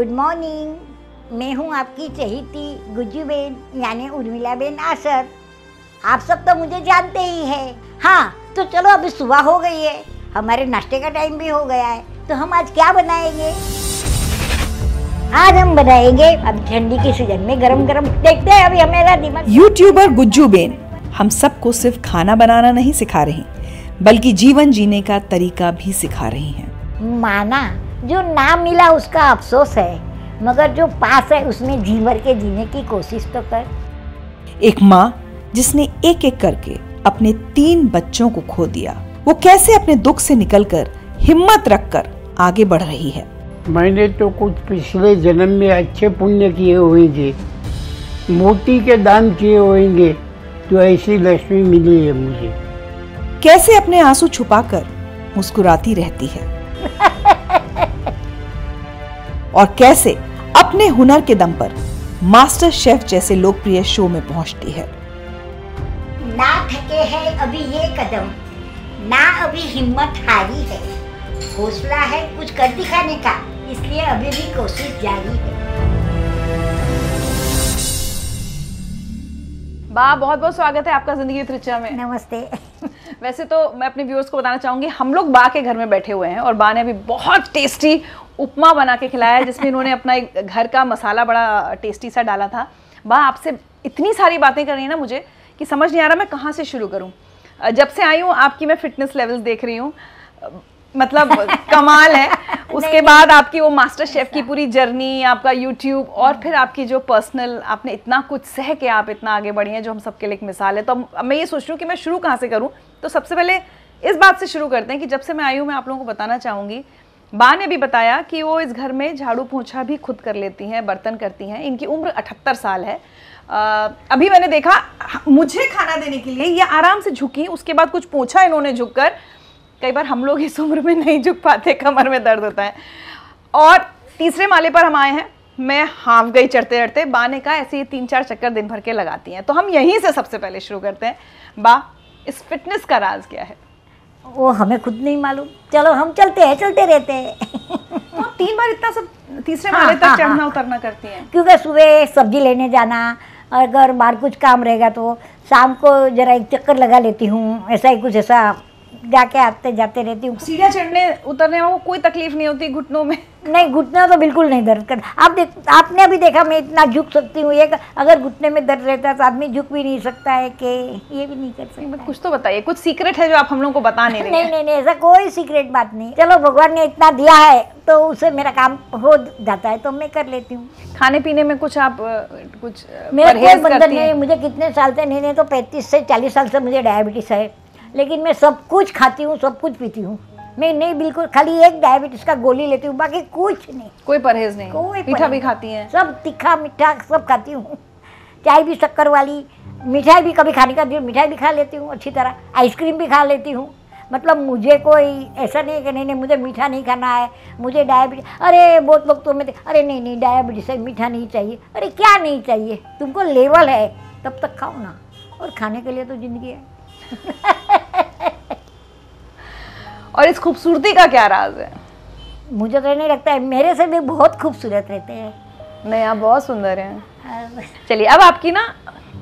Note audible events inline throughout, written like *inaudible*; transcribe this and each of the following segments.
Good morning मैं हूँ आपकी चहेती गुज्जू बेन यानी उर्मिला बेन आसर। आप सब तो मुझे जानते ही हैं। हाँ तो चलो अभी सुबह हो गई है। हमारे नाश्ते का टाइम भी हो गया है। तो हम आज क्या बनाएँगे? आज हम बनाएँगे अब ठंडी के सीज़न में गरम गरम देखते हैं अभी हमारा दिमाग यूट्यूबर गुज्जू बेन हम सबको सिर्फ़ खाना बनाना नहीं सिखा रही बल्कि जीवन जीने का तरीका भी सिखा रही हैं। माना जो ना मिला उसका अफसोस है मगर जो पास है उसमें जी भर के जीने की कोशिश तो कर। एक माँ जिसने एक एक करके अपने तीन बच्चों को खो दिया वो कैसे अपने दुख से निकलकर हिम्मत रखकर आगे बढ़ रही है? मैंने तो कुछ पिछले जन्म में अच्छे पुण्य किए होंगे मोती के दान किए होंगे तो ऐसी लक्ष्मी मिली है मुझे। कैसे अपने आँसू छुपाकर मुस्कुराती रहती है? और कैसे अपने हुनर के दम पर मास्टर शेफ जैसे लोकप्रिय शो में पहुँचती है। ना थके है अभी ये कदम ना अभी हिम्मत हारी है। हौसला है कुछ कर दिखाने का इसलिए अभी भी कोशिश जारी है। बा बहुत बहुत स्वागत है आपका ज़िंदगी त्रिचा में। नमस्ते। वैसे तो मैं अपने व्यूअर्स को बताना चाहूँगी, हम लोग बा के घर में बैठे हुए हैं और बा ने अभी बहुत टेस्टी उपमा बना के खिलाया जिसमें इन्होंने अपना एक घर का मसाला बड़ा टेस्टी सा डाला था। बा, आपसे इतनी सारी बातें कर रही है ना मुझे कि समझ नहीं आ रहा मैं कहाँ से शुरू करूँ। जब से आई हूँ, आपकी मैं फिटनेस लेवल्स देख रही हूँ। मतलब कमाल है। *laughs* उसके बाद आपकी वो मास्टर शेफ की पूरी जर्नी आपका यूट्यूब और फिर आपकी जो पर्सनल आपने इतना कुछ सह के आप इतना आगे बढ़ी हैं जो हम सबके लिए एक मिसाल है। तो मैं ये सोच रही हूँ कि मैं शुरू कहाँ से करूँ? तो सबसे पहले इस बात से शुरू करते हैं कि जब से मैं आई हूँ मैं आप लोगों को बताना चाहूँगी। बा ने भी बताया कि वो इस घर में झाड़ू पोछा भी खुद कर लेती हैं बर्तन करती हैं। इनकी उम्र अठहत्तर साल है। आ, अभी मैंने देखा मुझे खाना देने के लिए ये आराम से झुकी उसके बाद कुछ पूछा इन्होंने झुककर कई बार हम लोग इस उम्र में नहीं झुक पाते कमर में दर्द होता है। और तीसरे माले पर हम आए हैं। मैं हाँफ गई चढ़ते चढ़ते बा ने कहा ऐसे ही तीन चार चक्कर दिन भर के लगाती हैं। तो हम यहीं से सबसे पहले शुरू करते हैं। बा इस फिटनेस का राज क्या है? वो हमें खुद नहीं मालूम। चलो हम चलते हैं चलते रहते हैं। तो तीन बार इतना सब तीसरे हाँ, माले तक हाँ, चढ़ना हाँ। उतरना करती हैं। क्योंकि सुबह सब्ज़ी लेने जाना अगर बाहर कुछ काम रहेगा तो शाम को जरा एक चक्कर लगा लेती हूँ ऐसा ही कुछ ऐसा जाके आते जाते रहती हूँ। सीढ़ियाँ चढ़ने उतरने में कोई तकलीफ़ नहीं होती घुटनों में? नहीं घुटना तो बिल्कुल नहीं दर्द कर आप देख आपने अभी देखा मैं इतना झुक सकती हूँ। एक अगर घुटने में दर्द रहता है तो आदमी झुक भी नहीं सकता है कि ये भी नहीं कर सकता। कुछ तो बताइए कुछ सीक्रेट है जो आप हम लोग को बताने नहीं नहीं नहीं नहीं ऐसा कोई सीक्रेट बात नहीं। चलो भगवान ने इतना दिया है तो उससे मेरा काम हो जाता है तो मैं कर लेती हूँ। खाने पीने में कुछ आप कुछ मेरा कोई बंधन नहीं मुझे कितने साल से नहीं नहीं तो पैंतीस से चालीस साल से मुझे डायबिटीज़ है। लेकिन मैं सब कुछ खाती हूँ सब कुछ पीती हूँ। मैं नहीं बिल्कुल खाली एक डायबिटीज़ का गोली लेती हूँ बाकी कुछ नहीं। कोई परहेज नहीं। कोई मीठा भी खाती हैं। सब तीखा मीठा सब खाती हूँ। चाय भी शक्कर वाली मिठाई भी कभी खाने का दिल मिठाई भी खा लेती हूँ अच्छी तरह। आइसक्रीम भी खा लेती हूँ। मतलब मुझे कोई ऐसा नहीं है कि नहीं नहीं मुझे मीठा नहीं खाना है मुझे डायबिटीज़ अरे बहुत लोग तो मैं अरे नहीं नहीं डायबिटीज़ है मीठा नहीं चाहिए। अरे क्या नहीं चाहिए? तुमको लेवल है तब तक खाओ ना। और खाने के लिए तो ज़िंदगी है। और इस खूबसूरती का क्या राज है? मुझे तो नहीं लगता है मेरे से भी बहुत खूबसूरत रहते हैं। नहीं आप बहुत सुंदर हैं। चलिए अब आपकी ना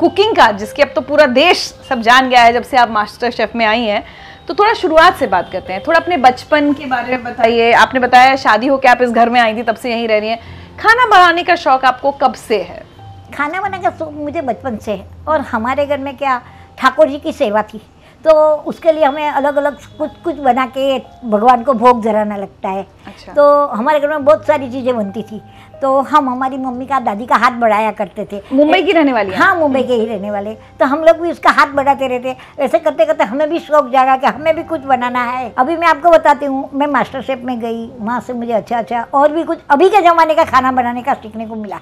कुकिंग का जिसकी अब तो पूरा देश सब जान गया है जब से आप मास्टर शेफ में आई हैं तो थोड़ा शुरुआत से बात करते हैं। थोड़ा अपने बचपन के बारे में बताइए। आपने बताया शादी हो के आप इस घर में आई थी तब से यहीं रह रही हैं। खाना बनाने का शौक आपको कब से है? खाना बनाने का शौक मुझे बचपन से है। और हमारे घर में क्या ठाकुर जी की सेवा थी। तो उसके लिए हमें अलग अलग कुछ कुछ बना के भगवान को भोग जराना लगता है। अच्छा। तो हमारे घर में बहुत सारी चीज़ें बनती थी। तो हम हमारी मम्मी का दादी का हाथ बढ़ाया करते थे। मुंबई की रहने वाली हाँ? मुंबई के ही रहने वाले। तो हम लोग भी उसका हाथ बढ़ाते रहते। ऐसे करते करते हमें भी शौक जागा कि हमें भी कुछ बनाना है। अभी मैं आपको बताती हूँ मैं मास्टर शेफ में गई वहाँ से मुझे अच्छा अच्छा और भी कुछ अभी के ज़माने का खाना बनाने का सीखने को मिला।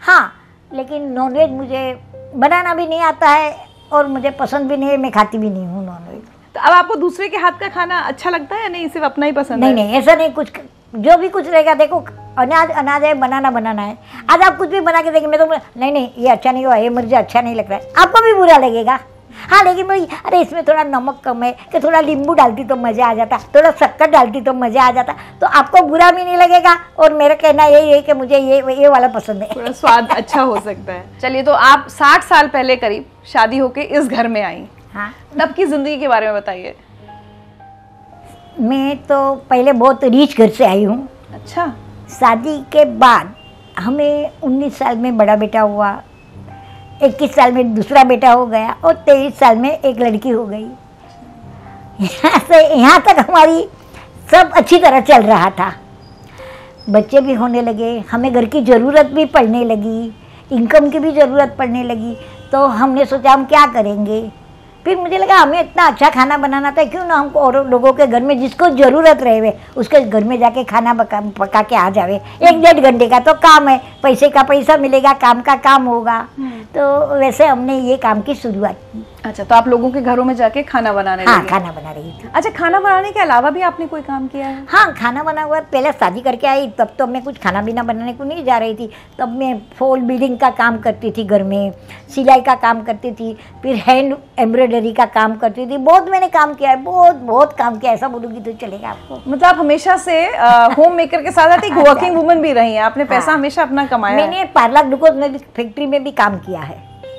हाँ लेकिन नॉनवेज मुझे बनाना भी नहीं आता है। और मुझे पसंद भी नहीं है मैं खाती भी नहीं हूँ नॉन वेज तो अब आपको दूसरे के हाथ का खाना अच्छा लगता है या नहीं? सिर्फ़ अपना ही पसंद नहीं है? नहीं ऐसा नहीं कुछ जो भी कुछ रहेगा देखो अनाज अनाज है बनाना बनाना है। आज आप कुछ भी बना के देंगे मैं तो नहीं नहीं ये अच्छा नहीं हुआ ये मुझे अच्छा नहीं लग रहा है। आपको भी बुरा लगेगा। हाँ लेकिन भाई अरे इसमें थोड़ा नमक कम है कि थोड़ा नींबू डालती तो मज़ा आ जाता थोड़ा शक्कर डालती तो मज़ा आ जाता तो आपको बुरा भी नहीं लगेगा? और मेरा कहना यही है कि मुझे ये ये वाला पसंद है। थोड़ा स्वाद अच्छा हो सकता है। चलिए तो आप साठ साल पहले करीब शादी होके इस घर में आई। हाँ। तब की ज़िंदगी के बारे में बताइए? मैं तो पहले बहुत रीच घर से आई हूँ। अच्छा। शादी के बाद हमें 19 साल में बड़ा बेटा हुआ। 21 साल में दूसरा बेटा हो गया और 23 साल में एक लड़की हो गई। यहाँ से, यहाँ तक हमारी सब अच्छी तरह चल रहा था। बच्चे भी होने लगे, हमें घर की ज़रूरत भी पड़ने लगी इनकम की भी ज़रूरत पड़ने लगी तो हमने सोचा हम क्या करेंगे? फिर मुझे लगा हमें इतना अच्छा खाना बनाना था क्यों ना हमको और लोगों के घर में जिसको ज़रूरत रहे हुए उसके घर में जाके खाना पका पका के आ जावे। एक डेढ़ घंटे का तो काम है पैसे का पैसा मिलेगा काम का काम होगा। तो वैसे हमने ये काम की शुरुआत की। अच्छा तो आप लोगों के घरों में जाके खाना बनाने हाँ खाना बना रही थी। अच्छा खाना बनाने के अलावा भी आपने कोई काम किया है? हाँ खाना बना हुआ पहले शादी करके आई तब तो मैं कुछ खाना पीना बनाने को नहीं जा रही थी। तब मैं फॉल बिल्डिंग का काम करती थी घर में सिलाई का काम करती थी फिर हैंड एम्ब्रॉयडरी का काम करती थी। बहुत मैंने काम किया है बहुत बहुत काम किया ऐसा बोलूँगी तो चलेगा आपको। मतलब आप हमेशा से होम मेकर के साथ साथ एक वर्किंग वुमन भी रही हैं। आपने पैसा हाँ। हमेशा अपना कमाया मैंने पार्लर में फैक्ट्री में भी काम किया है।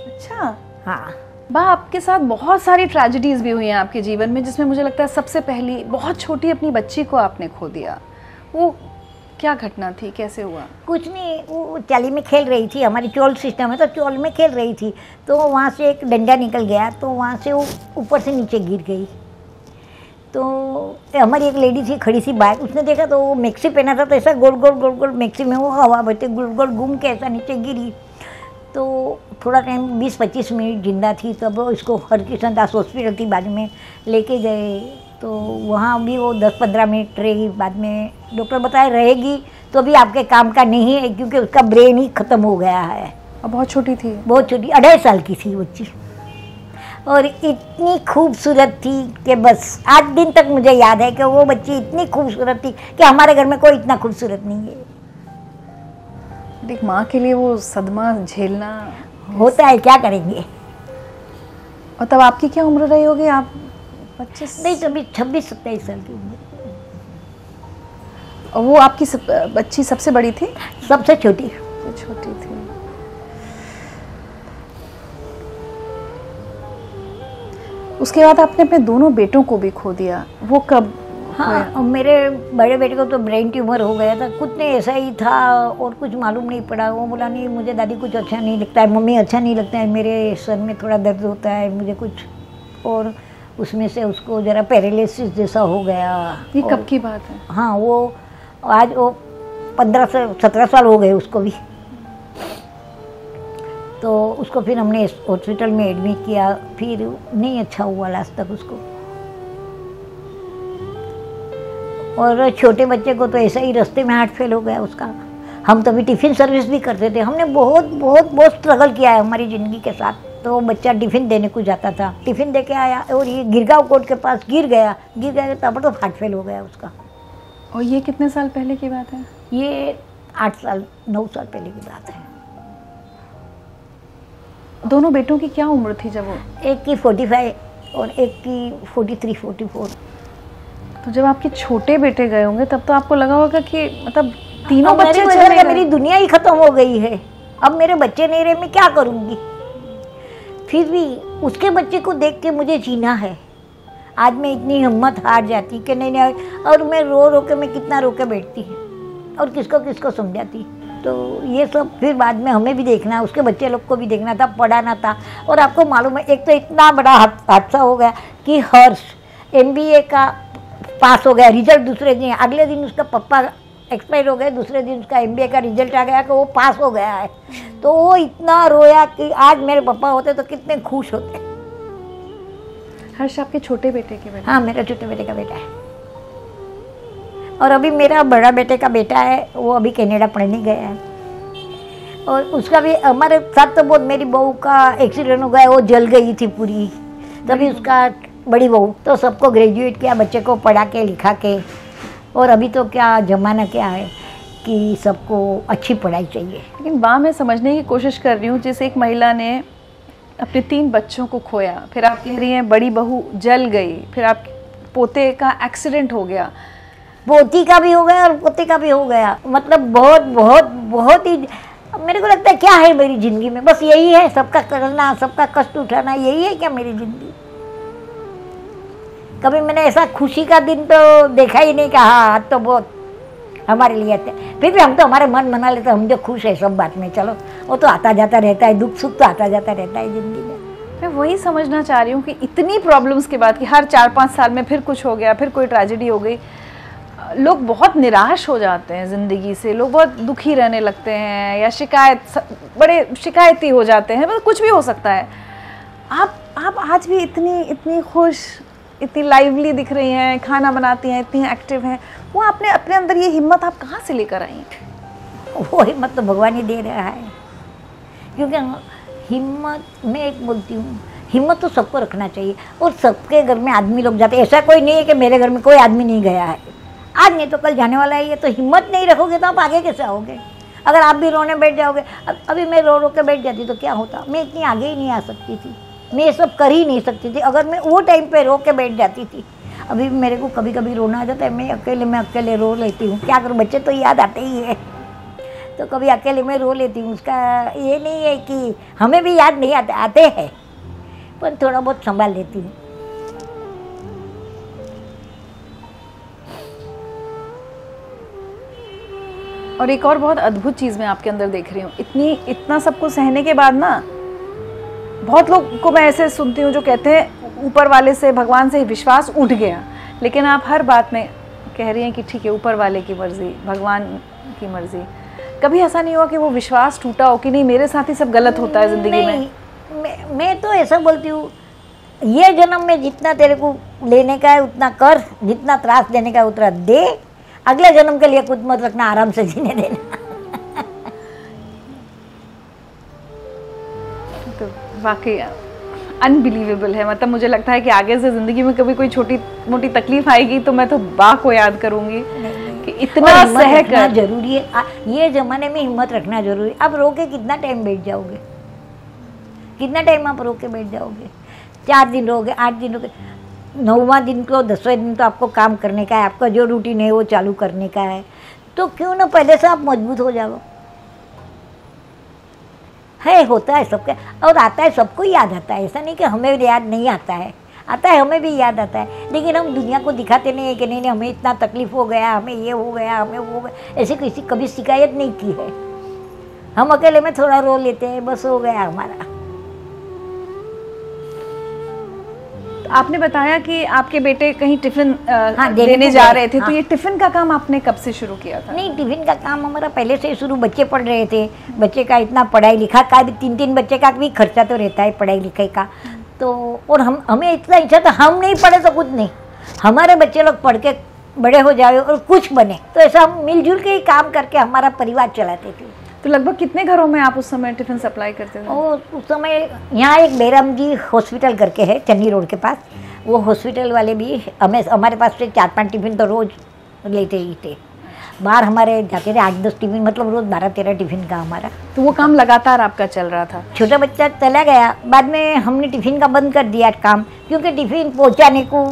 अच्छा। हाँ। बा, आपके साथ बहुत सारी ट्रेजिडीज़ भी हुई हैं आपके जीवन में, जिसमें मुझे लगता है सबसे पहली, बहुत छोटी अपनी बच्ची को आपने खो दिया। वो क्या घटना थी? कैसे हुआ? कुछ नहीं, वो चाली में खेल रही थी, हमारी चोल सिस्टम है तो चोल में खेल रही थी। तो वहाँ से एक डंडा निकल गया तो वहाँ से वो ऊपर से नीचे गिर गई। तो हमारी एक लेडी थी खड़ी सी बाइक, उसने देखा तो वो मैक्सी पहना था तो ऐसा गोल गोल गोल गोल मैक्सी में वो हवा बहते गोल गोल घूम के ऐसा नीचे गिरी। तो थोड़ा टाइम बीस पच्चीस मिनट ज़िंदा थी तब इसको हरकिशन दास हॉस्पिटल थी बाद में लेके गए। तो वहाँ भी वो दस पंद्रह मिनट रहेगी बाद में डॉक्टर बताए रहेगी तो अभी आपके काम का नहीं है क्योंकि उसका ब्रेन ही ख़त्म हो गया है। और बहुत छोटी थी। बहुत छोटी अढ़ाई साल की थी बच्ची और इतनी खूबसूरत थी कि बस आज दिन तक मुझे याद है कि वो बच्ची इतनी खूबसूरत थी कि हमारे घर में कोई इतना खूबसूरत नहीं है। एक माँ के लिए वो सदमा झेलना होता है क्या करेंगे? और तब आपकी क्या उम्र रही होगी? आप पच्चीस नहीं तो अभी छब्बीस सत्ताईस साल की उम्र। और वो आपकी सब, बच्ची सबसे बड़ी थी? सबसे छोटी। तो छोटी थी। उसके बाद आपने अपने दोनों बेटों को भी खो दिया। वो कब हाँ और मेरे बड़े बेटे को तो ब्रेन ट्यूमर हो गया था कुछ नहीं ऐसा ही था और कुछ मालूम नहीं पड़ा। वो बोला नहीं मुझे दादी कुछ अच्छा नहीं लगता है मम्मी अच्छा नहीं लगता है मेरे सर में थोड़ा दर्द होता है मुझे कुछ। और उसमें से उसको ज़रा पैरालिसिस जैसा हो गया। ये कब की बात है? हाँ वो आज वो पंद्रह से सत्रह साल हो गए उसको भी। तो उसको फिर हमने हॉस्पिटल में एडमिट किया फिर नहीं अच्छा हुआ लास्ट तक उसको। और छोटे बच्चे को तो ऐसा ही रास्ते में हार्ट फेल हो गया उसका। हम तो अभी टिफ़िन सर्विस भी करते थे। हमने बहुत बहुत बहुत स्ट्रगल किया है हमारी ज़िंदगी के साथ। तो बच्चा टिफ़िन देने को जाता था। टिफ़िन दे के आया और ये गिरगांव कोर्ट के पास गिर गया। गिर गया तब तो हार्ट फेल हो गया उसका। और ये कितने साल पहले की बात है? ये आठ साल नौ साल पहले की बात है। दोनों बेटों की क्या उम्र थी जब वो? एक की फोर्टी फाइव और एक की फोर्टी थ्री फोर्टी फोर तो जब आपके छोटे बेटे गए होंगे तब तो आपको लगा होगा कि मतलब तीनों बच्चे चले गए। मेरी दुनिया ही खत्म हो गई है। अब मेरे बच्चे नहीं रहे मैं क्या करूँगी? फिर भी उसके बच्चे को देख के मुझे जीना है। आज मैं इतनी हिम्मत हार जाती कि नहीं नहीं और मैं रो रो के मैं कितना रो के बैठती और किसको किसको समझाती तो ये सब फिर बाद में हमें भी देखना है उसके बच्चे लोग को भी देखना था पढ़ाना था। और आपको मालूम है एक तो इतना बड़ा हादसा हो गया कि हर्ष एमबीए का पास हो गया रिज़ल्ट दूसरे दिन अगले दिन उसका पप्पा एक्सपायर हो गए दूसरे दिन उसका एमबीए का रिज़ल्ट आ गया कि वो पास हो गया है। तो वो इतना रोया कि आज मेरे पापा होते तो कितने खुश होते। हर्ष आपके छोटे बेटे के बेटे? हाँ मेरा छोटे बेटे का बेटा है। और अभी मेरा बड़ा बेटे का बेटा है वो अभी कनाडा पढ़ने गया है। और उसका भी हमारे साथ तो बहुत मेरी बहू का एक्सीडेंट हो गया वो जल गई थी पूरी। तभी उसका बड़ी बहू तो सबको ग्रेजुएट किया बच्चे को पढ़ा के लिखा के। और अभी तो क्या ज़माना क्या है कि सबको अच्छी पढ़ाई चाहिए। लेकिन वहाँ मैं समझने की कोशिश कर रही हूँ जिस एक महिला ने अपने तीन बच्चों को खोया फिर आप कह रही हैं बड़ी बहू जल गई फिर आप पोते का एक्सीडेंट हो गया। पोती का भी हो गया और पोते का भी हो गया। मतलब बहुत बहुत बहुत ही मेरे को लगता है क्या है मेरी ज़िंदगी में? बस यही है सबका करना सबका कष्ट उठाना यही है क्या मेरी ज़िंदगी? कभी मैंने ऐसा खुशी का दिन तो देखा ही नहीं कहा आज तो बहुत हमारे लिए फिर भी हम तो हमारे मन मना लेते, हम जो खुश है सब बात में, चलो। वो तो आता जाता रहता है, दुख सुख तो आता जाता रहता है ज़िंदगी में। मैं वही समझना चाह रही हूँ कि इतनी प्रॉब्लम्स के बाद कि हर चार पाँच साल में फिर कुछ हो गया, फिर कोई ट्रेजेडी हो गई, लोग बहुत निराश हो जाते हैं ज़िंदगी से, लोग बहुत दुखी रहने लगते हैं या शिकायत बड़े शिकायती हो जाते हैं मतलब कुछ भी हो सकता है। आप आप आज भी इतनी इतनी खुश इतनी लाइवली दिख रही हैं, खाना बनाती हैं, इतनी एक्टिव हैं। वो आपने अपने अंदर ये हिम्मत आप कहाँ से लेकर आई? वो हिम्मत तो भगवान ही दे रहा है। क्योंकि हिम्मत मैं एक बोलती हूँ, हिम्मत तो सबको रखना चाहिए। और सबके घर में आदमी लोग जाते ऐसा कोई नहीं है कि मेरे घर में कोई आदमी नहीं गया है। आज नहीं तो कल जाने वाला है ये। तो हिम्मत नहीं रखोगे तो आप आगे कैसे आओगे? अगर आप भी रोने बैठ जाओगे अभी मैं रो रो के बैठ जाती तो क्या होता? मैं इतनी आगे ही नहीं आ सकती थी। मैं ये सब कर ही नहीं सकती थी। अगर मैं वो टाइम पे रो के बैठ जाती थी। अभी मेरे को कभी कभी रोना आ जाता है। मैं अकेले मैं अकेले रो लेती हूँ। क्या करूँ? बच्चे तो याद आते ही है। तो कभी अकेले में रो लेती हूँ। उसका ये नहीं है कि हमें भी याद नहीं आते आते हैं। पर थोड़ा बहुत संभाल लेती हूँ। और एक और बहुत अद्भुत चीज़ मैं आपके अंदर देख रही हूँ। इतनी, इतना सबको सहने के बाद ना बहुत लोग को मैं ऐसे सुनती हूँ जो कहते हैं, ऊपर वाले से भगवान से विश्वास उठ गया। लेकिन आप हर बात में कह रही हैं कि ठीक है, ऊपर वाले की मर्ज़ी, भगवान की मर्ज़ी। कभी ऐसा नहीं हुआ कि वो विश्वास टूटा हो कि नहीं, मेरे साथ ही सब गलत होता है ज़िंदगी में? मैं मैं तो ऐसा बोलती हूँ, ये जन्म में जितना तेरे को लेने का है, उतना कर, जितना त्रास देने का है, उतना दे। अगले जन्म के लिए कुछ मत रखना, आराम से जीने देना। वाकई अनबिलीवेबल है। मतलब मुझे लगता है कि आगे से ज़िंदगी में कभी कोई छोटी मोटी तकलीफ़ आएगी तो मैं तो बा को याद करूँगी कि इतना सह कर ज़रूरी है। ये ज़माने में हिम्मत रखना ज़रूरी। है अब रो के कितना टाइम बैठ जाओगे? कितना टाइम आप रो के बैठ जाओगे? चार दिन रहोगे आठ दिन रहोगे। नौवा दिन को दसवें दिन तो आपको काम करने का है। आपका जो रूटीन है वो चालू करने का है। तो क्यों ना पहले से आप मज़बूत हो जाओ। है, होता है सबके, और आता है सबको याद आता है। ऐसा नहीं कि हमें याद नहीं आता है। आता है, हमें भी याद आता है। लेकिन हम दुनिया को दिखाते नहीं है कि नहीं नहीं, हमें इतना तकलीफ़ हो गया, हमें ये हो गया, हमें वो हो गया। ऐसे किसी, कभी शिकायत नहीं की है। हम अकेले में थोड़ा रो लेते हैं, बस हो गया हमारा। आपने बताया कि आपके बेटे कहीं टिफ़िन हाँ, देने, देने जा रहे थे तो हाँ। तो ये टिफ़िन का काम आपने कब से शुरू किया था? नहीं टिफ़िन का काम हमारा पहले से शुरू बच्चे पढ़ रहे थे। बच्चे का इतना पढ़ाई लिखा का भी तीन तीन बच्चे का भी खर्चा तो रहता है पढ़ाई लिखाई का। तो और हम हमें इतना इच्छा था हम नहीं पढ़े तो कुछ नहीं। हमारे बच्चे लोग पढ़ के बड़े हो जाए और कुछ बने। तो ऐसा हम मिलजुल के ही काम करके हमारा परिवार चलाते थे। तो लगभग कितने घरों में आप उस समय टिफ़िन सप्लाई करते थे? ओ, उस समय यहाँ एक बेरम जी हॉस्पिटल करके है चन्नी रोड के पास। वो हॉस्पिटल वाले भी हमें हमारे पास से चार पाँच टिफ़िन तो रोज़ लेते ही थे। बाहर हमारे जाते थे आठ दस टिफ़िन मतलब रोज़ बारह तेरह टिफ़िन का हमारा। तो वो काम लगातार आपका चल रहा था? छोटा बच्चा चला गया बाद में हमने टिफ़िन का बंद कर दिया काम क्योंकि टिफ़िन पहुँचाने को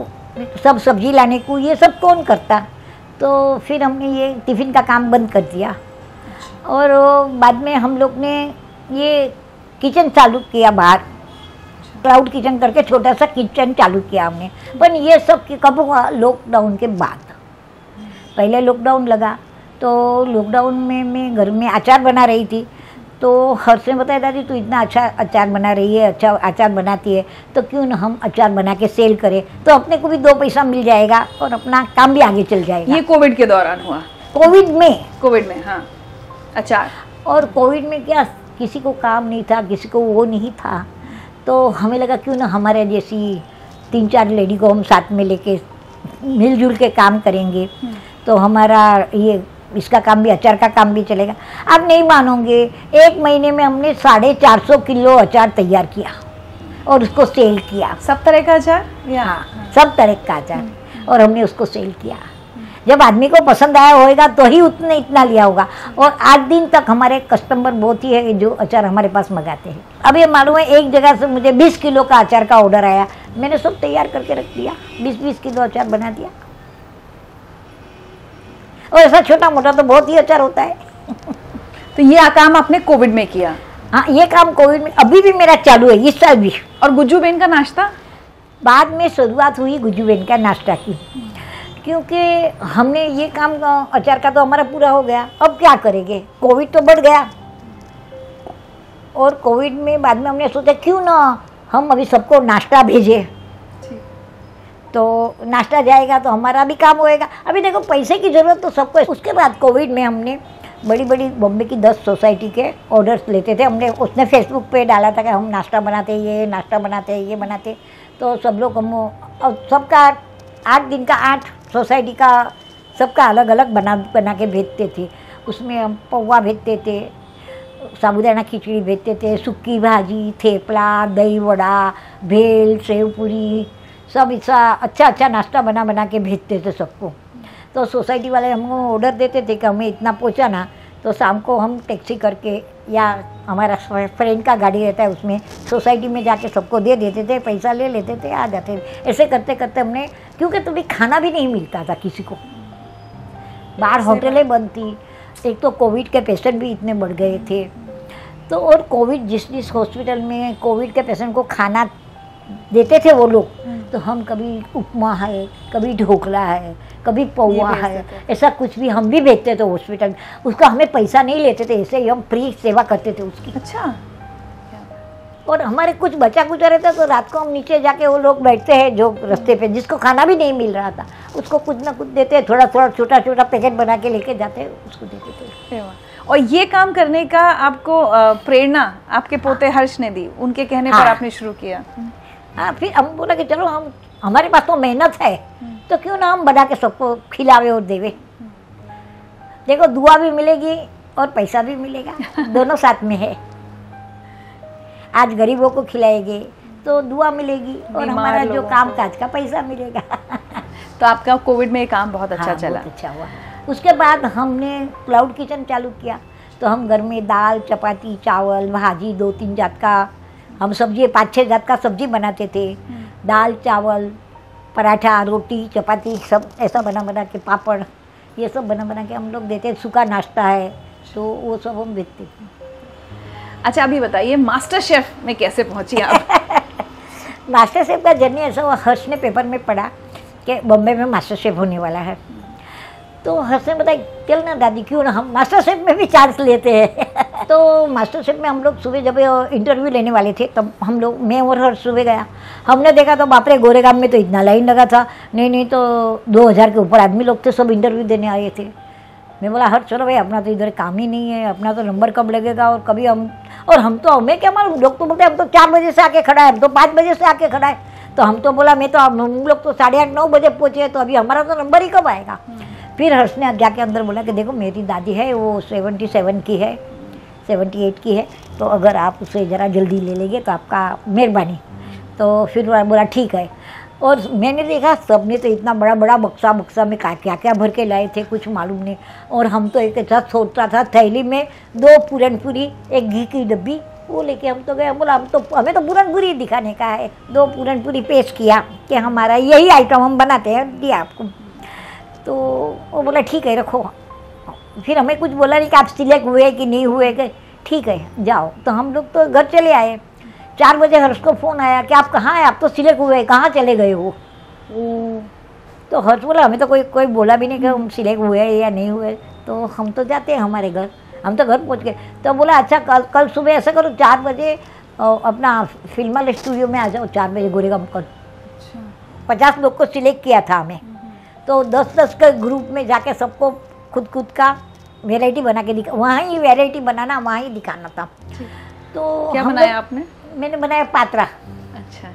सब सब्ज़ी लाने को ये सब कौन करता? तो फिर हमने ये टिफ़िन का काम बंद कर दिया। और बाद में हम लोग ने ये किचन चालू किया बाहर। क्लाउड किचन करके छोटा सा किचन चालू किया हमने। पर ये सब कब हुआ? लॉकडाउन के बाद। पहले लॉकडाउन लगा तो लॉकडाउन में मैं घर में अचार बना रही थी। तो हर्ष ने बताया दादी तू इतना अच्छा अचार बना रही है अच्छा अचार बनाती है तो क्यों ना हम अचार बना के सेल करें? तो अपने को भी दो पैसा मिल जाएगा और अपना काम भी आगे चल जाएगा। ये कोविड के दौरान हुआ। कोविड में। कोविड में हाँ। अचार और कोविड में क्या किसी को काम नहीं था किसी को वो नहीं था? तो हमें लगा क्यों ना हमारे जैसी तीन चार लेडी को हम साथ में लेके मिलजुल के काम करेंगे। हम्म। तो हमारा ये इसका काम भी अचार का काम भी चलेगा। आप नहीं मानोगे एक महीने में हमने साढ़े चार सौ किलो अचार तैयार किया और उसको सेल किया। सब तरह का अचार? हाँ सब तरह का अचार। हम्म। और हमने उसको सेल किया। जब आदमी को पसंद आया होएगा तो ही उतने इतना लिया होगा। और आठ दिन तक हमारे कस्टमर बहुत ही है जो अचार हमारे पास मंगाते हैं। अब ये मालूम है एक जगह से मुझे 20 किलो का अचार का ऑर्डर आया। मैंने सब तैयार करके रख दिया। 20-20 किलो अचार बना दिया। और ऐसा छोटा मोटा तो बहुत ही अचार होता है। *laughs* तो ये काम आपने कोविड में किया? हाँ ये काम कोविड में अभी भी मेरा चालू है इस साल भी। और गुज्जू बेन का नाश्ता? बाद में शुरुआत हुई गुज्जू बेन का नाश्ता की। क्योंकि हमने ये काम अचार का तो हमारा पूरा हो गया। अब क्या करेंगे? कोविड तो बढ़ गया। और कोविड में बाद में हमने सोचा क्यों ना हम अभी सबको नाश्ता भेजें। तो नाश्ता जाएगा तो हमारा भी काम होएगा। अभी देखो पैसे की ज़रूरत तो सबको उसके बाद कोविड में हमने बड़ी बड़ी बॉम्बे की दस सोसाइटी के ऑर्डर्स लेते थे। हमने उसने फेसबुक पे डाला था कि हम नाश्ता बनाते ये नाश्ता बनाते ये बनाते। तो सब लोग हम सबका आठ दिन का आठ सोसाइटी का सबका अलग अलग बना बना के भेजते थे। उसमें हम पौवा भेजते थे, साबुदाना खिचड़ी भेजते थे सूखी भाजी, थेपला, दही वड़ा, भेल सेव पूरी सब ऐसा अच्छा अच्छा नाश्ता बना बना के भेजते थे सबको। तो सोसाइटी वाले हमको ऑर्डर देते थे कि हमें इतना पहुँचा ना तो शाम को हम टैक्सी करके या हमारा फ्रेंड का गाड़ी रहता है उसमें सोसाइटी में जाके सबको दे देते थे पैसा ले लेते थे आ जाते थे। ऐसे करते करते हमने क्योंकि तुम्हें खाना भी नहीं मिलता था किसी को। बाहर होटलें बंद थी एक तो कोविड के पेशेंट भी इतने बढ़ गए थे। तो और कोविड जिस जिस हॉस्पिटल में कोविड के पेशेंट को खाना देते थे वो लोग। हम्म। तो हम कभी उपमा है कभी ढोकला है कभी पौवा है ऐसा कुछ भी हम भी भेजते थे हॉस्पिटल उसका हमें पैसा नहीं लेते थे ऐसे ही हम फ्री सेवा करते थे उसकी। अच्छा। और हमारे कुछ बचा कुचा रहता तो रात को हम नीचे जाके वो लोग बैठते हैं जो रास्ते पे जिसको खाना भी नहीं मिल रहा था उसको कुछ ना कुछ देते थोड़ा थोड़ा छोटा छोटा पैकेट बना के लेके जाते उसको देते थे। और ये काम करने का आपको प्रेरणा आपके पोते हर्ष ने दी उनके कहने हाँ। पर आपने शुरू किया। हाँ फिर हम बोला कि चलो हम हमारे पास तो मेहनत है तो क्यों ना हम बना के सबको खिलावे और देवे। देखो दुआ भी मिलेगी और पैसा भी मिलेगा *laughs* दोनों साथ में है। आज गरीबों को खिलाएँगे तो दुआ मिलेगी और हमारा जो काम काज का पैसा मिलेगा। तो आपका कोविड में काम बहुत अच्छा हाँ, चला। बहुत अच्छा हुआ। उसके बाद हमने क्लाउड किचन चालू किया तो हम घर में दाल चपाती चावल भाजी दो तीन जात का हम सब्ज़ी पाँच छः जात का सब्ज़ी बनाते थे। हम्म। दाल चावल पराठा रोटी चपाती सब ऐसा बना बना के पापड़ ये सब बना बना के हम लोग देते सूखा नाश्ता है तो वो सब हम थे। अच्छा अभी बताइए मास्टर शेफ में कैसे पहुँची आप? *laughs* मास्टर शेफ का जर्नी ऐसा हुआ हर्ष ने पेपर में पढ़ा कि बॉम्बे में मास्टर शेफ होने वाला है। तो हर्ष ने बताया चल ना दादी क्यों ना हम मास्टर शेफ में भी चांस लेते हैं? *laughs* तो मास्टर शेफ में हम लोग सुबह जब इंटरव्यू लेने वाले थे तब हम लोग मैं और हर सुबह गया। हमने देखा तो बापरे गोरेगाम में तो इतना लाइन लगा था। नहीं नहीं तो दो हज़ार के ऊपर आदमी लोग थे सब इंटरव्यू देने आए थे। मैं बोला हर चलो भाई अपना तो इधर काम ही नहीं है अपना तो नंबर कब लगेगा और कभी हम और हम तो हमें क्या मालूम लोग तो बोलते हम तो चार बजे से आके खड़ा है हम तो पाँच बजे से आके खड़ा है। तो हम तो बोला मैं तो हम लोग तो साढ़े आठ नौ बजे पहुँचे तो अभी हमारा तो नंबर ही कब आएगा? फिर हर्ष ने जाके अंदर बोला कि देखो, मेरी दादी है, वो सेवेंटी सेवन की है सेवेंटी एट की है तो अगर आप उसे ज़रा जल्दी ले लेंगे तो आपका मेहरबानी। तो फिर बोला, ठीक है। और मैंने देखा सबने तो इतना बड़ा बड़ा बक्सा बक्सा में क्या क्या क्या भर के लाए थे, कुछ मालूम नहीं। और हम तो एक ऐसा सोचता था, थैली में दो पूरन पूरी एक घी की डब्बी, वो लेके हम तो गए। बोला, हम तो हमें तो पूरन पूरी दिखाने का है। दो पूरन पूरी पेश किया कि हमारा यही आइटम हम बनाते हैं, दिया आपको। तो वो बोला ठीक है रखो। फिर हमें कुछ बोला नहीं कि आप सिलेक्ट हुए कि नहीं हुए कि ठीक है जाओ। तो हम लोग तो घर चले आए। चार बजे हर्ष को फ़ोन आया कि आप कहाँ हैं? आप तो सिलेक्ट हुए कहाँ चले गए हो? तो हर्ष बोला हमें तो कोई कोई बोला भी नहीं कि हम सिलेक्ट हुए या नहीं हुए तो हम तो जाते हैं हमारे घर। हम तो घर पहुँच गए। तो बोला अच्छा कल कल सुबह ऐसा करो चार बजे अपना फिल्मल स्टूडियो में आ जाओ चार बजे गोरेगाम कर अच्छा। पचास लोग को सिलेक्ट किया था हमें। तो दस दस के ग्रुप में जाके सबको खुद खुद का वेराइटी बना के दिखा वहाँ ही वेराइटी बनाना वहाँ ही दिखाना था। तो क्या बनाया आपने? मैंने बनाया पात्रा। अच्छा।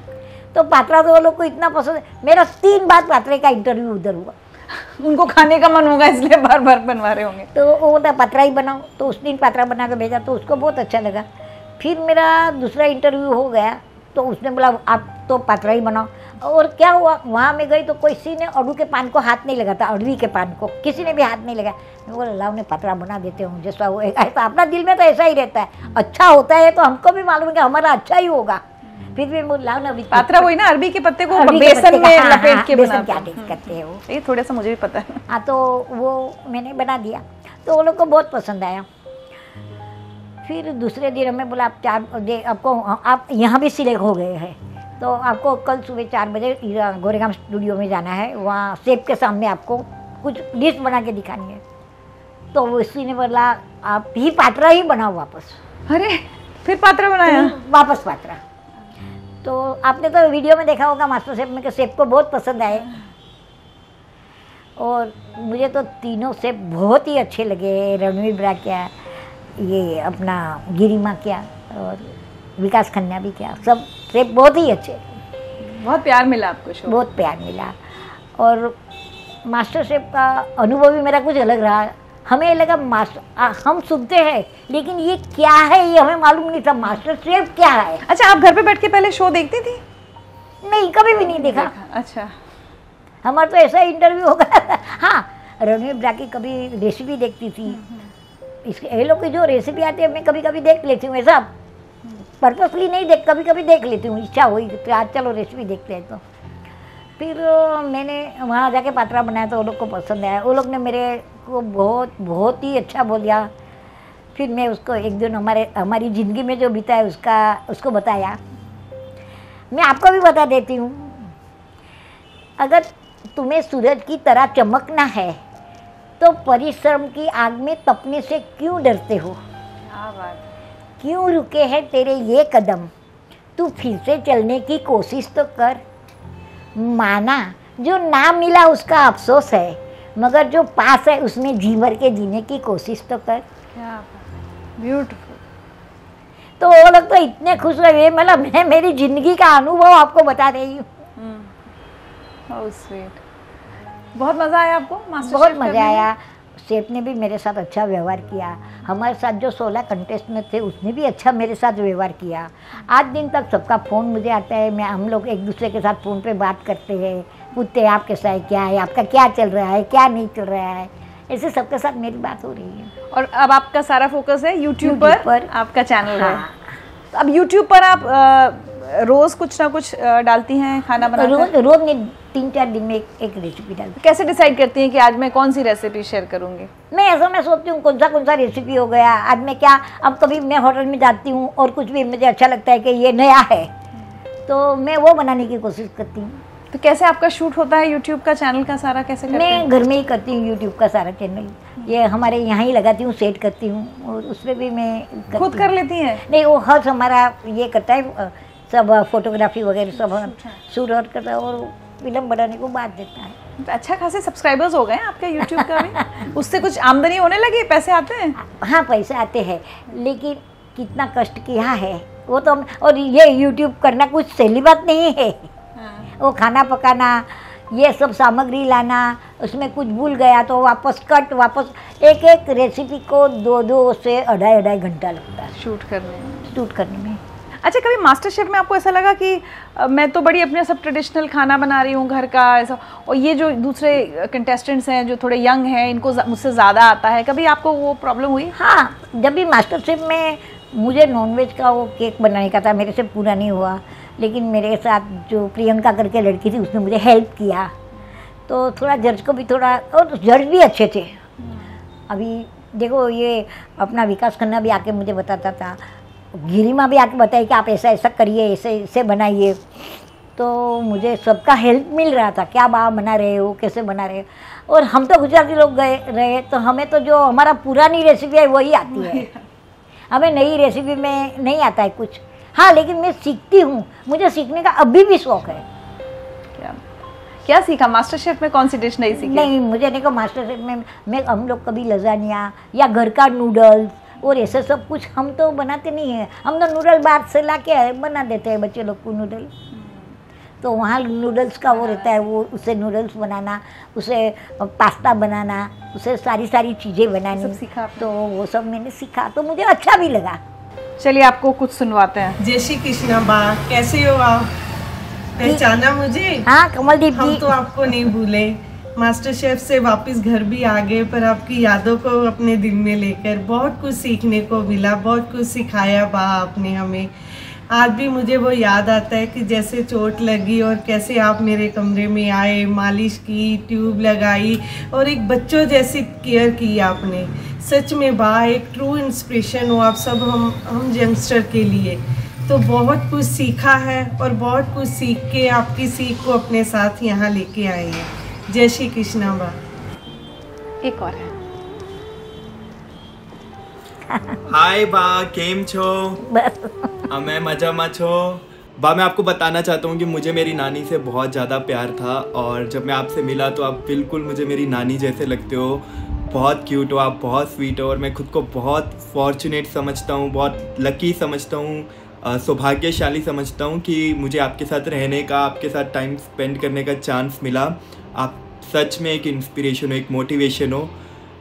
तो पात्रा तो वो लोग को इतना पसंद है। मेरा तीन बार पात्रे का इंटरव्यू उधर हुआ। *laughs* उनको खाने का मन होगा इसलिए बार बार बनवा रहे होंगे। तो वो बोलता पात्रा ही बनाओ। तो उस दिन पात्रा बना के भेजा तो उसको बहुत अच्छा लगा। फिर मेरा दूसरा इंटरव्यू हो गया तो उसने बोला आप तो पात्रा ही बनाओ। और क्या हुआ? वहाँ में गई तो किसी ने अड़ू के पान को हाथ नहीं लगाता अड़वी के पान को। किसी ने भी हाथ नहीं लगाया। मैं बोला लाओ ने पतरा बना देते हूँ जैसा वो ऐसा अपना दिल में तो ऐसा ही रहता है। अच्छा होता है तो हमको भी मालूम है कि हमारा अच्छा ही होगा। फिर भी वो लाओ ना पात्रा वही ना अरबी के पत्ते को बेसन में हाँ, लपेट हाँ, के बेसन बनाते के हैं। आटे से करते हैं वो? ये थोड़ा सा मुझे भी पता है। हाँ तो वो मैंने बना दिया। तो वो लोग को बहुत पसंद आया। फिर दूसरे दिन हमें बोला आप चार आपको आप यहाँ भी सिलेक्ट हो गए हैं। तो आपको कल सुबह चार बजे गोरेगांव स्टूडियो में जाना है। वहाँ सेब के सामने आपको कुछ डिश बना के दिखानी है। तो उसी ने बोला आप ही पात्रा ही बनाओ वापस। अरे फिर पात्रा बनाया? वापस पात्रा। तो आपने तो वीडियो में देखा होगा मास्टर सेब में कि सेब को बहुत पसंद आए। और मुझे तो तीनों सेब बहुत ही अच्छे लगे रणवीर ब्रा क्या ये अपना गिरिमा क्या और विकास खन्ना भी क्या सब सेब बहुत ही अच्छे बहुत प्यार मिला आपको शो। बहुत प्यार मिला। और मास्टर शेफ का अनुभव भी मेरा कुछ अलग रहा। हमें लगा मास्टर हम सुनते हैं लेकिन ये क्या है? ये हमें मालूम नहीं था मास्टर शेफ क्या है? अच्छा आप घर पे बैठ के पहले शो देखती थी? नहीं कभी भी नहीं देखा। देखा। अच्छा। हमारा तो ऐसा इंटरव्यू हो गया था *laughs* हाँ रणवीर ब्रा की कभी रेसिपी देखती थी। इसके ये लोग की जो रेसिपी आती है मैं कभी कभी देख लेती हूँ ऐसा। पर्पसली नहीं देख कभी कभी देख लेती हूँ, इच्छा हुई कि आज चलो रेसिपी देखते हैं तो। फिर मैंने वहाँ जाके पात्रा बनाया तो वो लोग को पसंद आया। वो लोग ने मेरे को बहुत बहुत ही अच्छा बोलिया फिर मैं उसको एक दिन हमारे, हमारी ज़िंदगी में जो बीता है उसका, उसको बताया। मैं आपको भी बता देती हूँ, अगर तुम्हें सूरज की तरह चमकना है तो परिश्रम की आग में तपने से क्यों डरते हो? बात क्यों रुके हैं तेरे ये कदम? तू फिर से चलने की कोशिश तो कर। माना जो ना मिला उसका अफसोस है मगर जो पास है उसमें जी भर के जीने की कोशिश तो कर। ब्यूटीफुल तो वो लोग तो इतने खुश हुए मतलब मैं मेरी ज़िंदगी का अनुभव आपको बता रही हूँ। बहुत मज़ा आया आपको बहुत मज़ा आया। शेफ ने भी मेरे साथ अच्छा व्यवहार किया। हमारे साथ जो सोलह कंटेस्टेंट थे उसने भी अच्छा मेरे साथ व्यवहार किया। आज दिन तक सबका फ़ोन मुझे आता है मैं हम लोग एक दूसरे के साथ फ़ोन पे बात करते हैं। पूछते हैं आप कैसा है क्या है आपका क्या चल रहा है क्या नहीं चल रहा है? ऐसे सबके साथ मेरी बात हो रही है। और अब आपका सारा फोकस है यूट्यूब पर, पर। आपका चैनल हाँ। तो अब यूट्यूब पर आप अ, रोज कुछ ना कुछ डालती हैं खाना बनाकर? रोज रोज नहीं तीन चार दिन में एक, एक रेसिपी डालती कैसे डिसाइड करती हैं कि आज मैं कौन सी रेसिपी शेयर करूँगी? मैं ऐसा मैं सोचती हूँ कौन सा कौन सा रेसिपी हो गया आज मैं क्या अब कभी मैं होटल में जाती हूँ और कुछ भी मुझे अच्छा लगता है कि ये नया है तो मैं वो बनाने की कोशिश करती हूँ। तो कैसे आपका शूट होता है? यूट्यूब का चैनल का सारा कैसे करते मैं घर में ही करती हूँ यूट्यूब का सारा चैनल ये हमारे यहाँ ही लगाती हूँ सेट करती हूँ और उसमें भी मैं खुद कर लेती हैं? नहीं वो हर हमारा ये करता है सब फोटोग्राफी वगैरह सब शूट और करता है और फ़िल्म बनाने को बात देता है। तो अच्छा खासे सब्सक्राइबर्स हो गए हैं आपके यूट्यूब का भी। *laughs* उससे कुछ आमदनी होने लगी? पैसे आते हैं? हाँ पैसे आते हैं लेकिन कितना कष्ट किया है वो तो हम और ये यूट्यूब करना कुछ सहेली बात नहीं है। वो खाना पकाना ये सब सामग्री लाना उसमें कुछ भूल गया तो वापस कट वापस एक एक रेसिपी को दो दो से अढ़ाई अढ़ाई घंटा लगता है। शूट करने में। शूट करने में। अच्छा कभी मास्टर शेफ में आपको ऐसा लगा कि मैं तो बड़ी अपने सब ट्रेडिशनल खाना बना रही हूँ घर का ऐसा और ये जो दूसरे कंटेस्टेंट्स हैं जो थोड़े यंग हैं इनको मुझसे ज़्यादा आता है कभी आपको वो प्रॉब्लम हुई? हाँ जब भी मास्टर शेफ में मुझे नॉनवेज का वो केक बनाने का था मेरे से पूरा नहीं हुआ लेकिन मेरे साथ जो प्रियंका करके लड़की थी उसने मुझे हेल्प किया। तो थोड़ा जज को भी थोड़ा और जज भी अच्छे थे। अभी देखो ये अपना विकास खन्ना भी आके मुझे बताता था गिरिमा भी आके बताए कि आप ऐसा ऐसा करिए ऐसे ऐसे बनाइए तो मुझे सबका हेल्प मिल रहा था क्या बा बना रहे हो कैसे बना रहे हो और हम तो गुजराती लोग गए रहे तो हमें तो जो हमारा पुरानी रेसिपी है वही आती है हमें नई रेसिपी में नहीं आता है कुछ हाँ लेकिन मैं सीखती हूँ मुझे सीखने का अभी भी शौक है क्या क्या सीखा मास्टर शेफ में कौन सी डिश नहीं सीखी नहीं मुझे नहीं को मास्टर शेफ में मैं हम लोग कभी लजानिया या घर का नूडल्स और ऐसे सब कुछ हम तो बनाते नहीं हैं। हम तो नूडल बाहर से ला के बना देते हैं बच्चे लोग को नूडल तो वहाँ नूडल्स का वो रहता है वो उसे नूडल्स बनाना उसे पास्ता बनाना उसे सारी सारी चीज़ें बनानी। सीखा तो वो सब मैंने सीखा तो मुझे अच्छा भी लगा। चलिए आपको कुछ सुनवाते हैं। जय श्री कृष्णा बा कैसे हो आप? पहचाना मुझे? हाँ कमलदीप हम जी। तो आपको नहीं भूले। मास्टर शेफ से वापस घर भी आ गए, पर आपकी यादों को अपने दिल में लेकर बहुत कुछ सीखने को मिला, बहुत कुछ सिखाया बा आपने हमें। आज भी मुझे वो याद आता है कि जैसे चोट लगी और कैसे आप मेरे कमरे में आए, मालिश की, ट्यूब लगाई और एक बच्चों जैसी केयर की आपने। सच में बा एक ट्रू इंस्पिरेशन हो आप सब हम हम यंगस्टर के लिए। तो बहुत कुछ सीखा है और बहुत कुछ सीख के आपकी सीख को अपने साथ यहाँ लेके आए हैं। जय श्री कृष्णा बा एक और है। हाय बा केम छो? हाँ, मैं मज़ा मा छो। बा मैं आपको बताना चाहता हूँ कि मुझे मेरी नानी से बहुत ज़्यादा प्यार था और जब मैं आपसे मिला तो आप बिल्कुल मुझे मेरी नानी जैसे लगते हो। बहुत क्यूट हो आप बहुत स्वीट हो और मैं खुद को बहुत फॉर्चुनेट समझता हूँ बहुत लकी समझता हूँ सौभाग्यशाली समझता हूँ कि मुझे आपके साथ रहने का आपके साथ टाइम स्पेंड करने का चांस मिला। आप सच में एक इंस्पिरेशन हो, एक मोटिवेशन हो।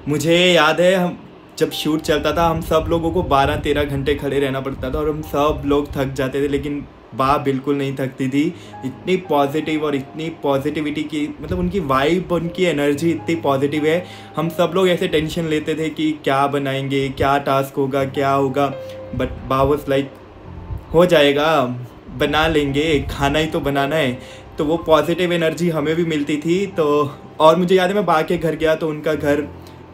मुझे याद है, हम जब शूट चलता था, हम सब लोगों को 12-13 घंटे खड़े रहना पड़ता था और हम सब लोग थक जाते थे, लेकिन बा बिल्कुल नहीं थकती थी। इतनी पॉजिटिव और इतनी पॉजिटिविटी की मतलब उनकी वाइब उनकी एनर्जी इतनी पॉजिटिव है। हम सब लोग ऐसे टेंशन लेते थे कि क्या बनाएँगे, क्या टास्क होगा, क्या होगा। बट बा वॉज़ लाइक हो जाएगा, बना लेंगे, खाना ही तो बनाना है। तो वो पॉजिटिव एनर्जी हमें भी मिलती थी तो और मुझे याद है मैं बा के घर गया तो उनका घर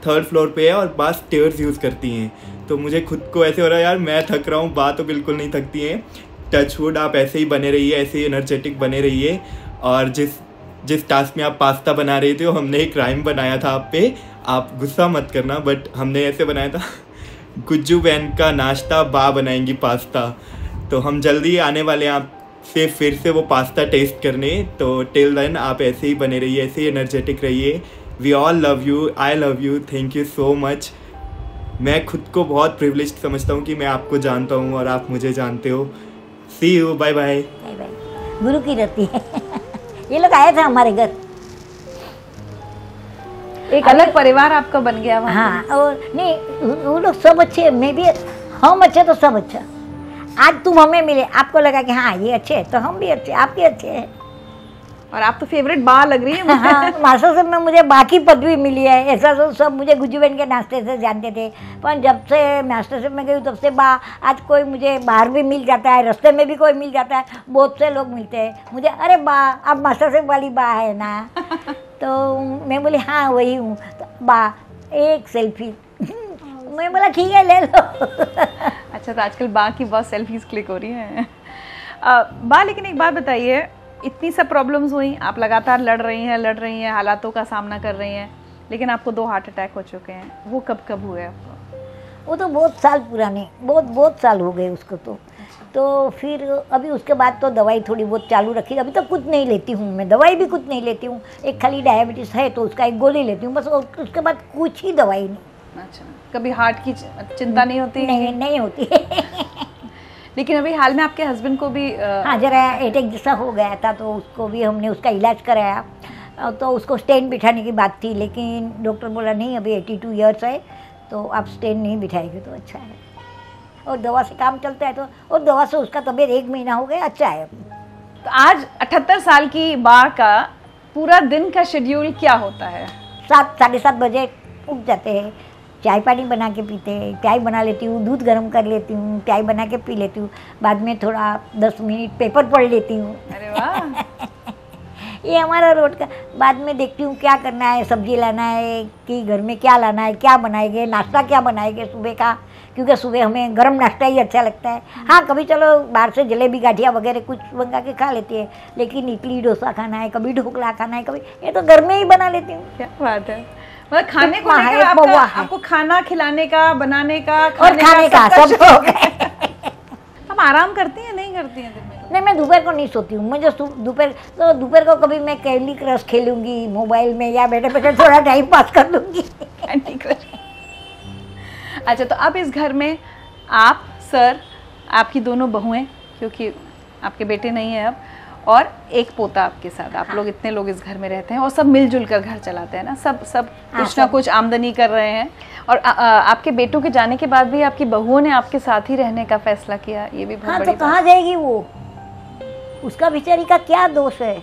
थर्ड फ्लोर पे है और बा स्टेयर्स यूज़ करती हैं। तो मुझे खुद को ऐसे हो रहा है, यार, मैं थक रहा हूँ बा तो बिल्कुल नहीं थकती हैं। टच वुड आप ऐसे ही बने रहिए, ऐसे ही एनर्जेटिक बने रहिए। और जिस जिस टास्क में आप पास्ता बना रहे थे हमने एक राइम बनाया था आप पे। आप गुस्सा मत करना बट हमने ऐसे बनाया था। *laughs* गुज्जू बहन का नाश्ता बा बनाएँगी पास्ता तो हम जल्दी आने वाले हैं आपसे फिर से वो पास्ता टेस्ट करने तो टिल देन आप ऐसे ही बने रहिए ऐसे ही एनर्जेटिक रहिए। We all love you I love you thank you so much मैं खुद को बहुत प्रिविलेज समझता हूँ कि मैं आपको जानता हूँ और आप मुझे जानते हो। सी यू बाय बाय गुरु की रहती है। *laughs* ये लोग आए थे हमारे घर। एक अलग परिवार आपका बन गया वहाँ हाँ और नहीं वो लोग सब अच्छे हैं, मैं भी हम अच्छे तो सब अच्छा। आज तुम हमें मिले आपको लगा कि हाँ ये अच्छे हैं तो हम भी अच्छे आप भी अच्छे हैं। और आप तो फेवरेट बा लग रही है हाँ मास्टर साहब में मुझे बाकी पदवी मिली है। ऐसा तो सब मुझे गुज्जूबेन के नाश्ते से जानते थे। पर जब से मास्टर साहब में गई तब से बा आज कोई मुझे बाहर भी मिल जाता है रास्ते में भी कोई मिल जाता है बहुत से लोग मिलते हैं। मुझे अरे बा आप मास्टर साहब वाली बा है ना? *laughs* तो मैं बोली हाँ वही हूँ। तो बा एक सेल्फी। मैं बोला ठीक है ले लो. *laughs* अच्छा तो आजकल बा की बहुत सेल्फीज क्लिक हो रही हैं। बा लेकिन एक बात बताइए इतनी सब प्रॉब्लम्स हुई आप लगातार लड़ रही हैं लड़ रही हैं हालातों का सामना कर रही हैं लेकिन आपको दो हार्ट अटैक हो चुके हैं। वो कब कब हुए आपको वो तो बहुत साल पुराने बहुत बहुत साल हो गए उसको तो। तो फिर अभी उसके बाद तो दवाई थोड़ी बहुत चालू रखी। अभी तो कुछ नहीं लेती हूँ मैं दवाई भी कुछ नहीं लेती हूँ। एक खाली डायबिटीज़ है तो उसका एक गोली लेती हूँ बस उसके बाद कुछ ही दवाई नहीं। अच्छा। कभी हार्ट की चिंता नहीं होती? नहीं नहीं होती। *laughs* लेकिन अभी हाल में आपके हस्बैंड को भी अ, हाँ जरा अटैक जैसा हो गया था तो उसको भी हमने उसका इलाज कराया। तो उसको स्टेन बिठाने की बात थी लेकिन डॉक्टर बोला नहीं अभी एटी टू ईयर्स है तो आप स्टेन नहीं बिठाएँगे तो अच्छा है। और दवा से काम चलता है तो और दवा से उसका तबीयत एक महीना हो गया अच्छा है। तो आज 78 साल की माँ का पूरा दिन का शेड्यूल क्या होता है? सात साढ़े सात बजे उठ जाते हैं। चाय पानी बना के पीते हैं चाय बना लेती हूँ दूध गर्म कर लेती हूँ चाय बना के पी लेती हूँ बाद में थोड़ा दस मिनट पेपर पढ़ लेती हूँ। *laughs* ये हमारा रोड का बाद में देखती हूँ क्या करना है सब्ज़ी लाना है कि घर में क्या लाना है क्या बनाएँगे नाश्ता क्या बनाएँगे सुबह का क्योंकि सुबह हमें गर्म नाश्ता ही अच्छा लगता है। हाँ कभी चलो बाहर से जलेबी गाठिया वगैरह कुछ मंगा के खा लेती है लेकिन इडली डोसा खाना है कभी ढोकला खाना है कभी ये तो घर में ही बना लेती हूँ। क्या बात है। मतलब खाने को लेकर आपका आपको खाना खिलाने का बनाने का खाने और खाने का सबका सब शौक हो। *laughs* हम आराम करती हैं नहीं करती हैं दिन में? नहीं मैं दोपहर को नहीं सोती हूँ मुझे दोपहर तो दोपहर को कभी मैं कैंडी क्रश खेलूँगी मोबाइल में या बैठे बैठे थोड़ा टाइम पास कर दूँगी Candy Crush। अच्छा तो अब इस घर में आप सर आपकी दोनों बहुएँ क्योंकि आपके बेटे नहीं हैं अब। और एक पोता आपके साथ। आप लोग इतने लोग इस घर में रहते हैं और सब मिलजुल कर घर चलाते हैं ना। सब सब हाँ, कुछ ना कुछ आमदनी कर रहे हैं। और आ, आ, आपके बेटों के जाने के बाद भी आपकी बहुओं ने आपके साथ ही रहने का फैसला किया। ये भी बहुत हाँ तो कहाँ जाएगी वो? उसका बेचारी का क्या दोष है?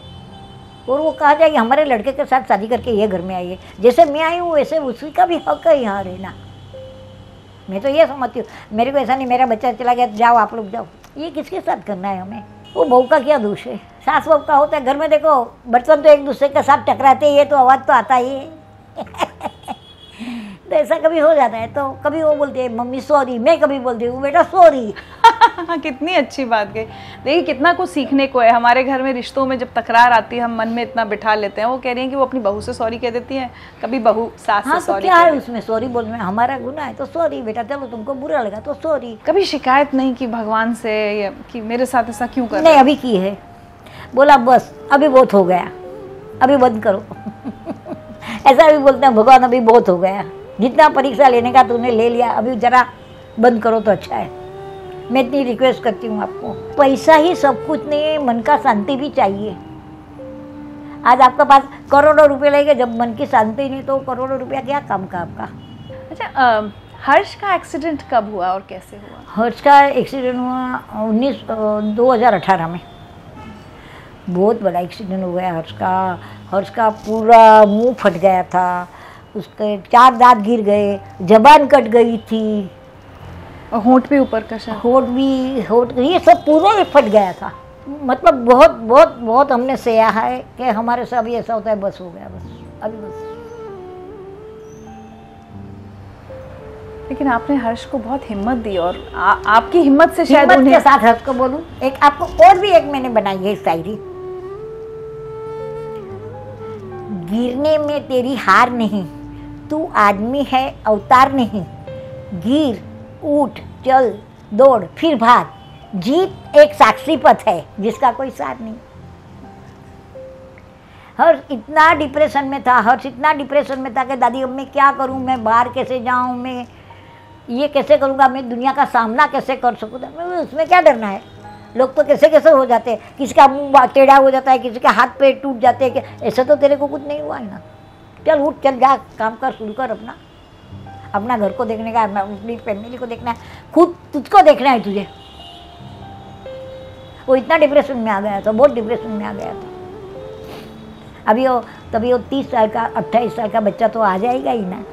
और वो कहा जाएगी? हमारे लड़के के साथ शादी करके ये घर में आई है। जैसे मैं आई हूँ वैसे उसी का भी हक है यहाँ रहना। मैं तो ये समझती हूँ मेरे को ऐसा नहीं मेरा बच्चा चला गया जाओ आप लोग जाओ। ये किसके साथ करना है हमें? वो बहू का क्या दोष है? सास बहू का होता है, घर में देखो, बर्तन तो एक दूसरे के साथ टकराते ही है तो आवाज़ तो आता ही है। *laughs* तो ऐसा कभी हो जाता है तो कभी वो बोलते है, मम्मी सॉरी मैं कभी बोलती हूँ, बेटा सॉरी *laughs* *laughs* कितनी अच्छी बात गई देखिए कितना कुछ सीखने को है। हमारे घर में रिश्तों में जब तकरार आती है हम मन में इतना बिठा लेते हैं। वो कह रही हैं कि वो अपनी बहू से सॉरी कह देती हैं कभी बहू सास हाँ से तो सॉरी क्या है उसमें सॉरी बोलने में? हमारा गुना है तो सॉरी बेटा चलो तुमको बुरा लगा तो सॉरी कभी शिकायत नहीं की भगवान से कि मेरे साथ ऐसा क्यों कर नहीं अभी की है। बोला बस अभी बहुत हो गया। अभी बंद करो। *laughs* ऐसा भी बोलते हैं भगवान अभी बहुत हो गया। जितना परीक्षा लेने का तूने ले लिया अभी जरा बंद करो तो अच्छा है। मैं इतनी रिक्वेस्ट करती हूँ आपको। पैसा ही सब कुछ नहीं है मन का शांति भी चाहिए। आज आपके पास करोड़ों रुपए लगेंगे जब मन की शांति नहीं तो करोड़ों रुपया क्या काम का आपका? अच्छा अ, हर्ष का एक्सीडेंट कब हुआ और कैसे हुआ? हर्ष का एक्सीडेंट हुआ उन्नीस दो हज़ार अठारह में। बहुत बड़ा एक्सीडेंट हो गया हर्ष का। हर्ष का पूरा मुँह फट गया था। उसके चार दांत गिर गए जबान कट गई थी। और होंठ भी ऊपर का शायद होठ भी होठ ये सब पूरा ही फट गया था। मतलब बहुत बहुत बहुत हमने सहा है कि हमारे से अभी ऐसा होता है बस हो गया बस अभी बस। लेकिन आपने हर्ष को बहुत हिम्मत दी और आ, आपकी हिम्मत से शायद हिम्मत के साथ हर्ष को बोलूँ एक आपको और भी एक मैंने बनाई है शायरी। गिरने में तेरी हार नहीं तू आदमी है अवतार नहीं। गिर उठ, चल, दौड़, फिर भाग। जीत एक साक्षी पथ है, जिसका कोई साथ नहीं। हर्ष इतना डिप्रेशन में था, हर्ष इतना डिप्रेशन में था कि, दादी, अब मैं क्या करूँ? मैं बाहर कैसे जाऊँ? मैं ये कैसे करूँगा? मैं दुनिया का सामना कैसे कर सकूँ? मैं, उसमें क्या डरना है? लोग तो कैसे कैसे हो जाते हैं? किसी का मुँह टेढ़ा हो जाता है? किसी के हाथ पैर टूट जाते हैं? ऐसा तो तेरे को कुछ नहीं हुआ है ना? चल उठ, चल जा, काम कर शुरू कर अपना। अपना घर को देखने का अपनी फैमिली को देखना है, खुद तुझको देखना है तुझे। वो इतना डिप्रेशन में आ गया था, बहुत डिप्रेशन में आ गया था। अभी वो, तभी वो तीस साल का, अट्ठाईस साल का बच्चा तो आ जाएगा ही ना।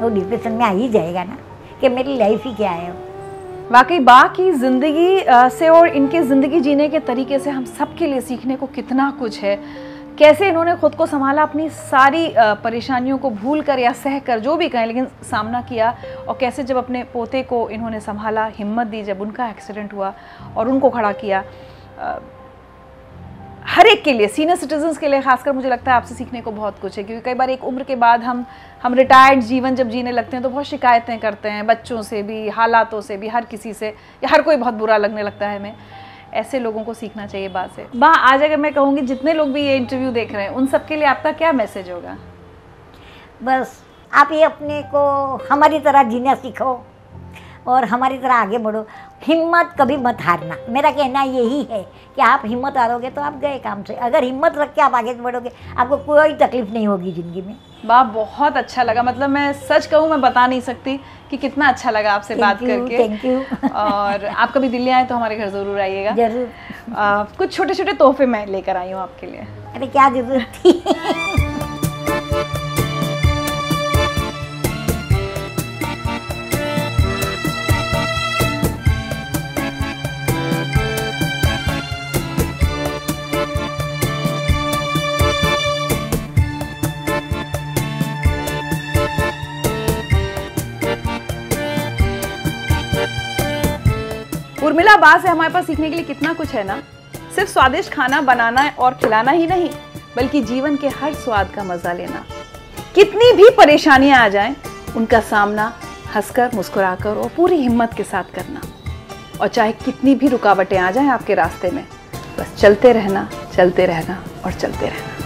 वो डिप्रेशन में आ ही जाएगा ना, कि मेरी लाइफ ही क्या है वाकई बा की ज़िंदगी से और इनके ज़िंदगी जीने के तरीके से हम सबके लिए सीखने को कितना कुछ है। कैसे इन्होंने खुद को संभाला, अपनी सारी परेशानियों को भूल कर या सह कर जो भी कहें, लेकिन सामना किया और कैसे जब अपने पोते को इन्होंने संभाला, हिम्मत दी, जब उनका एक्सीडेंट हुआ और उनको खड़ा किया हर एक के लिए, सीनियर सिटीजन्स के लिए खासकर मुझे लगता है आपसे सीखने को बहुत कुछ है, क्योंकि कई बार एक उम्र के बाद हम हम रिटायर्ड जीवन जब जीने लगते हैं तो बहुत शिकायतें करते हैं, बच्चों से भी, हालातों से भी, हर किसी से, या हर कोई बहुत बुरा लगने लगता है हमें। ऐसे लोगों को सीखना चाहिए बात से। बा आज अगर मैं कहूँगी जितने लोग भी ये इंटरव्यू देख रहे हैं उन सबके लिए आपका क्या मैसेज होगा? बस आप ये अपने को हमारी तरह जीना सीखो और हमारी तरह आगे बढ़ो। हिम्मत कभी मत हारना। मेरा कहना यही है कि आप हिम्मत हारोगे तो आप गए काम से। अगर हिम्मत रख के आप आगे बढ़ोगे आपको कोई तकलीफ़ नहीं होगी ज़िंदगी में। वाह बहुत अच्छा लगा। मतलब मैं सच कहूँ मैं बता नहीं सकती कि कितना अच्छा लगा आपसे बात you, करके। थैंक यू और आप कभी दिल्ली आए तो हमारे घर ज़रूर आइएगा। ज़रूर। आ, कुछ छोटे छोटे तोहफे मैं लेकर आई हूँ आपके लिए। अरे क्या ज़रूरत थी? उर्मिला बा से हमारे पास सीखने के लिए कितना कुछ है ना? सिर्फ़ स्वादिष्ट खाना बनाना और खिलाना ही नहीं, बल्कि जीवन के हर स्वाद का मज़ा लेना। कितनी भी परेशानियाँ आ जाएँ, उनका सामना हंसकर, मुस्कुराकर और पूरी हिम्मत के साथ करना। और चाहे कितनी भी रुकावटें आ जाएँ आपके रास्ते में, बस चलते रहना चलते रहना और चलते रहना।